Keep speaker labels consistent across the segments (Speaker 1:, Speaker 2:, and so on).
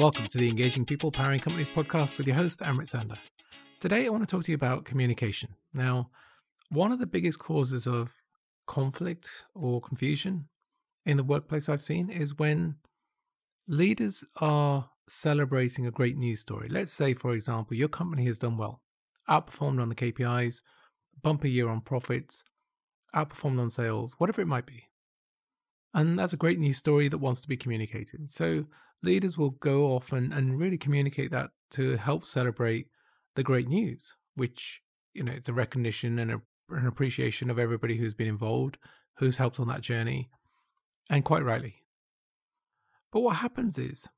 Speaker 1: Welcome to the Engaging People Powering Companies podcast with your host, Amrit Sandhar. Today, I want to talk to you about communication. Now, one of the biggest causes of conflict or confusion in the workplace I've seen is when leaders are celebrating a great news story. Let's say, for example, your company has done well, outperformed on the KPIs, bumper year on profits, outperformed on sales, whatever it might be. And that's a great news story that wants to be communicated. So leaders will go off and, and really communicate that to help celebrate the great news, which, you know, it's a recognition and a, an appreciation of everybody who's been involved, who's helped on that journey, and quite rightly. But what happens is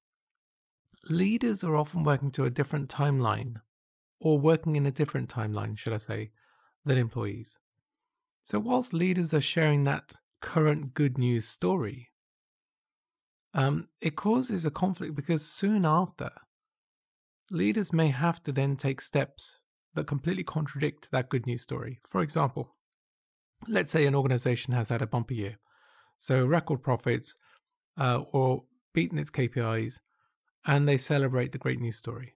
Speaker 1: leaders are often working to a different timeline, or working in a different timeline, should I say, than employees. So, whilst leaders are sharing that current good news story, um, it causes a conflict because soon after, leaders may have to then take steps that completely contradict that good news story. For example, let's say an organization has had a bumper year, so record profits uh, or beaten its KPIs, and they celebrate the great news story.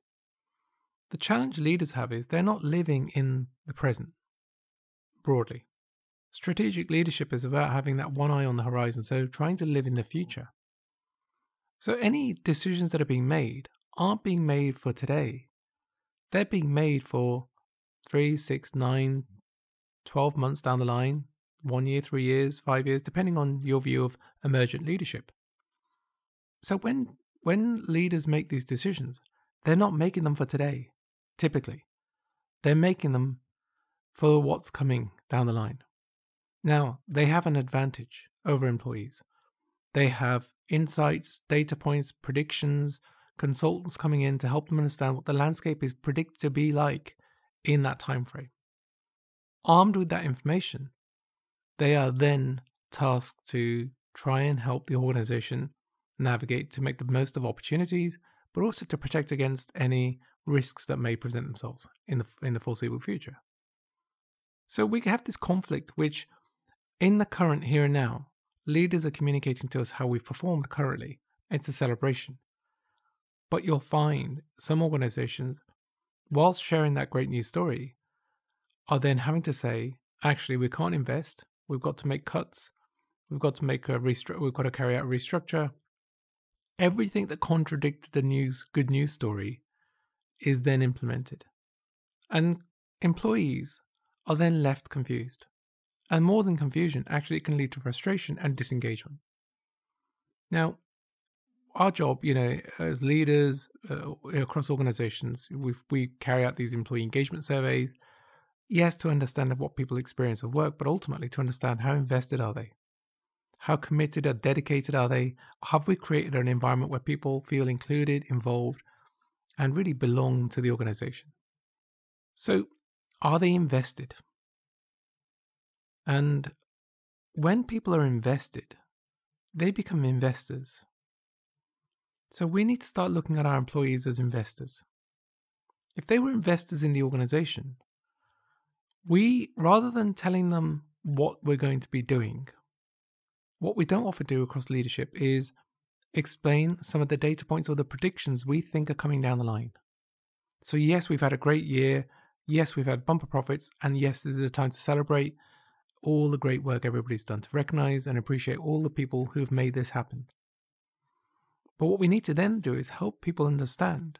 Speaker 1: The challenge leaders have is they're not living in the present broadly. Strategic leadership is about having that one eye on the horizon, so trying to live in the future. So any decisions that are being made aren't being made for today. They're being made for three, six, nine, 12 months down the line, one year, three years, five years, depending on your view of emergent leadership. So when when leaders make these decisions, they're not making them for today, typically. They're making them for what's coming down the line. Now, they have an advantage over employees. They have insights, data points, predictions, consultants coming in to help them understand what the landscape is predicted to be like in that time frame. Armed with that information, they are then tasked to try and help the organization navigate to make the most of opportunities, but also to protect against any risks that may present themselves in the in the foreseeable future. So we have this conflict which in the current here and now, leaders are communicating to us how we've performed currently. It's a celebration. But you'll find some organizations, whilst sharing that great news story, are then having to say, actually, we can't invest. We've got to make cuts. We've got to make a restructure. We've got to carry out a restructure. Everything that contradicted the news, good news story is then implemented. And employees are then left confused. And more than confusion, actually, it can lead to frustration and disengagement. Now, our job, you know, as leaders uh, across organizations, we we carry out these employee engagement surveys. Yes, to understand what people experience of work, but ultimately to understand how invested are they, how committed or dedicated are they? Have we created an environment where people feel included, involved, and really belong to the organization? So, are they invested? And when people are invested, they become investors. So we need to start looking at our employees as investors. If they were investors in the organization, we, rather than telling them what we're going to be doing, what we don't often do across leadership is explain some of the data points or the predictions we think are coming down the line. So, yes, we've had a great year. Yes, we've had bumper profits. And yes, this is a time to celebrate all the great work everybody's done, to recognize and appreciate all the people who've made this happen. But what we need to then do is help people understand.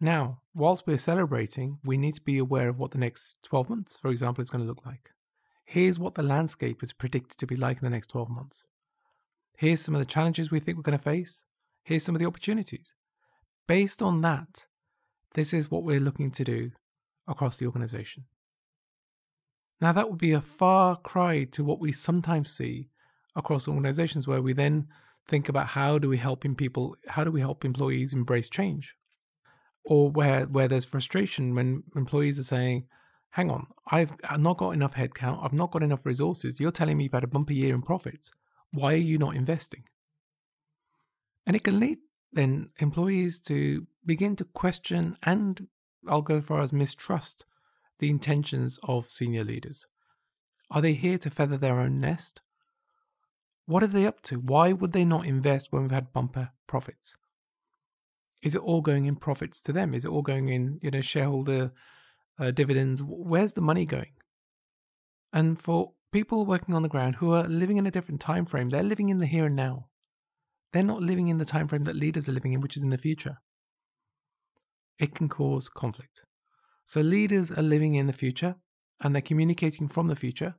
Speaker 1: Now, whilst we're celebrating, we need to be aware of what the next 12 months, for example, is going to look like. Here's what the landscape is predicted to be like in the next 12 months. Here's some of the challenges we think we're going to face. Here's some of the opportunities. Based on that, this is what we're looking to do across the organization. Now, that would be a far cry to what we sometimes see across organizations where we then think about how do we help people, how do we help employees embrace change? Or where, where there's frustration when employees are saying, hang on, I've, I've not got enough headcount, I've not got enough resources. You're telling me you've had a bumper year in profits. Why are you not investing? And it can lead then employees to begin to question and I'll go far as mistrust the intentions of senior leaders? Are they here to feather their own nest? What are they up to? Why would they not invest when we've had bumper profits? Is it all going in profits to them? Is it all going in, you know, shareholder uh, dividends? Where's the money going? And for people working on the ground who are living in a different time frame, they're living in the here and now. They're not living in the time frame that leaders are living in, which is in the future. It can cause conflict. So leaders are living in the future and they're communicating from the future.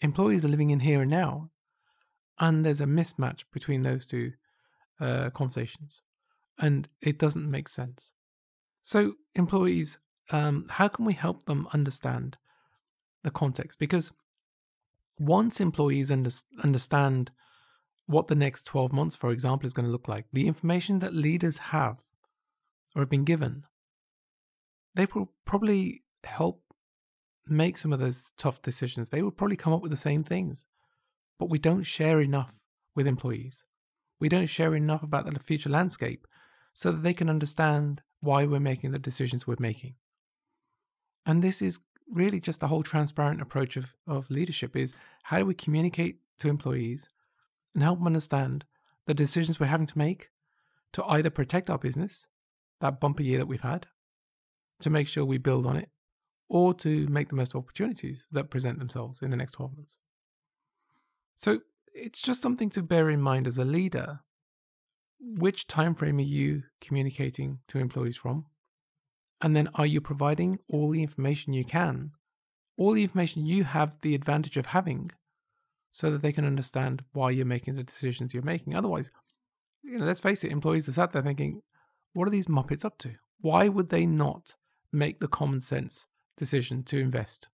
Speaker 1: Employees are living in here and now, and there's a mismatch between those two uh, conversations, and it doesn't make sense. So, employees, um, how can we help them understand the context? Because once employees under- understand what the next 12 months, for example, is going to look like, the information that leaders have or have been given, they will probably help make some of those tough decisions. They will probably come up with the same things, but we don't share enough with employees. We don't share enough about the future landscape so that they can understand why we're making the decisions we're making. And this is really just the whole transparent approach of, of leadership is how do we communicate to employees and help them understand the decisions we're having to make to either protect our business, that bumper year that we've had, to make sure we build on it, or to make the most opportunities that present themselves in the next 12 months. So it's just something to bear in mind as a leader. Which time frame are you communicating to employees from? And then are you providing all the information you can, all the information you have the advantage of having, so that they can understand why you're making the decisions you're making? Otherwise, you know, let's face it, employees are sat there thinking, what are these Muppets up to? Why would they not make the common sense decision to invest?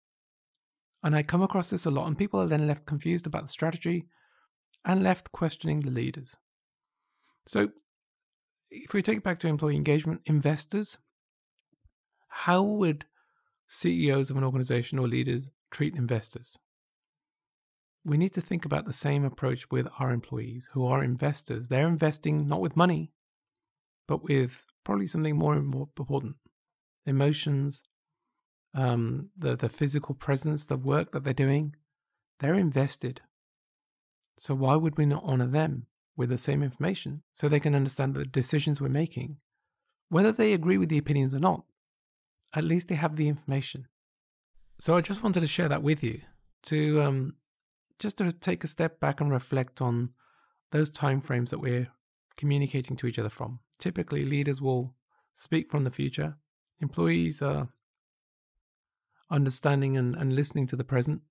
Speaker 1: And I come across this a lot, and people are then left confused about the strategy and left questioning the leaders. So, if we take it back to employee engagement, investors, how would CEOs of an organization or leaders treat investors? We need to think about the same approach with our employees who are investors. They're investing not with money, but with probably something more important emotions, um, the, the physical presence, the work that they're doing. They're invested. So why would we not honor them with the same information so they can understand the decisions we're making? Whether they agree with the opinions or not, at least they have the information. So I just wanted to share that with you to um, just to take a step back and reflect on those time frames that we're communicating to each other from. Typically, leaders will speak from the future. Employees are understanding and, and listening to the present.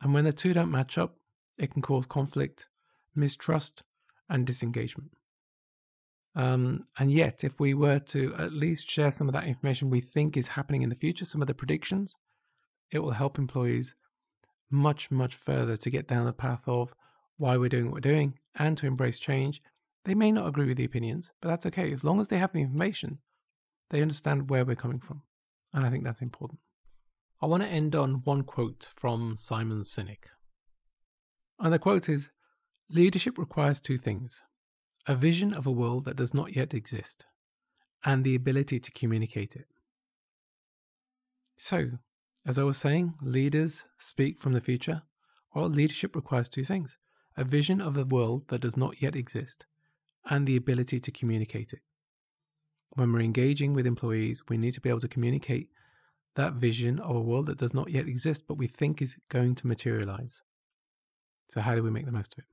Speaker 1: And when the two don't match up, it can cause conflict, mistrust, and disengagement. Um, and yet, if we were to at least share some of that information we think is happening in the future, some of the predictions, it will help employees much, much further to get down the path of why we're doing what we're doing and to embrace change. They may not agree with the opinions, but that's okay. As long as they have the information, they understand where we're coming from. And I think that's important. I want to end on one quote from Simon Sinek. And the quote is Leadership requires two things a vision of a world that does not yet exist, and the ability to communicate it. So, as I was saying, leaders speak from the future. Well, leadership requires two things a vision of a world that does not yet exist, and the ability to communicate it. When we're engaging with employees, we need to be able to communicate that vision of a world that does not yet exist, but we think is going to materialize. So, how do we make the most of it?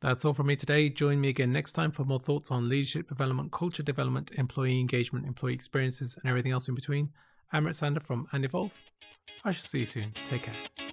Speaker 1: That's all from me today. Join me again next time for more thoughts on leadership development, culture development, employee engagement, employee experiences, and everything else in between. I'm Amrit Sandhar from And Evolve. I shall see you soon. Take care.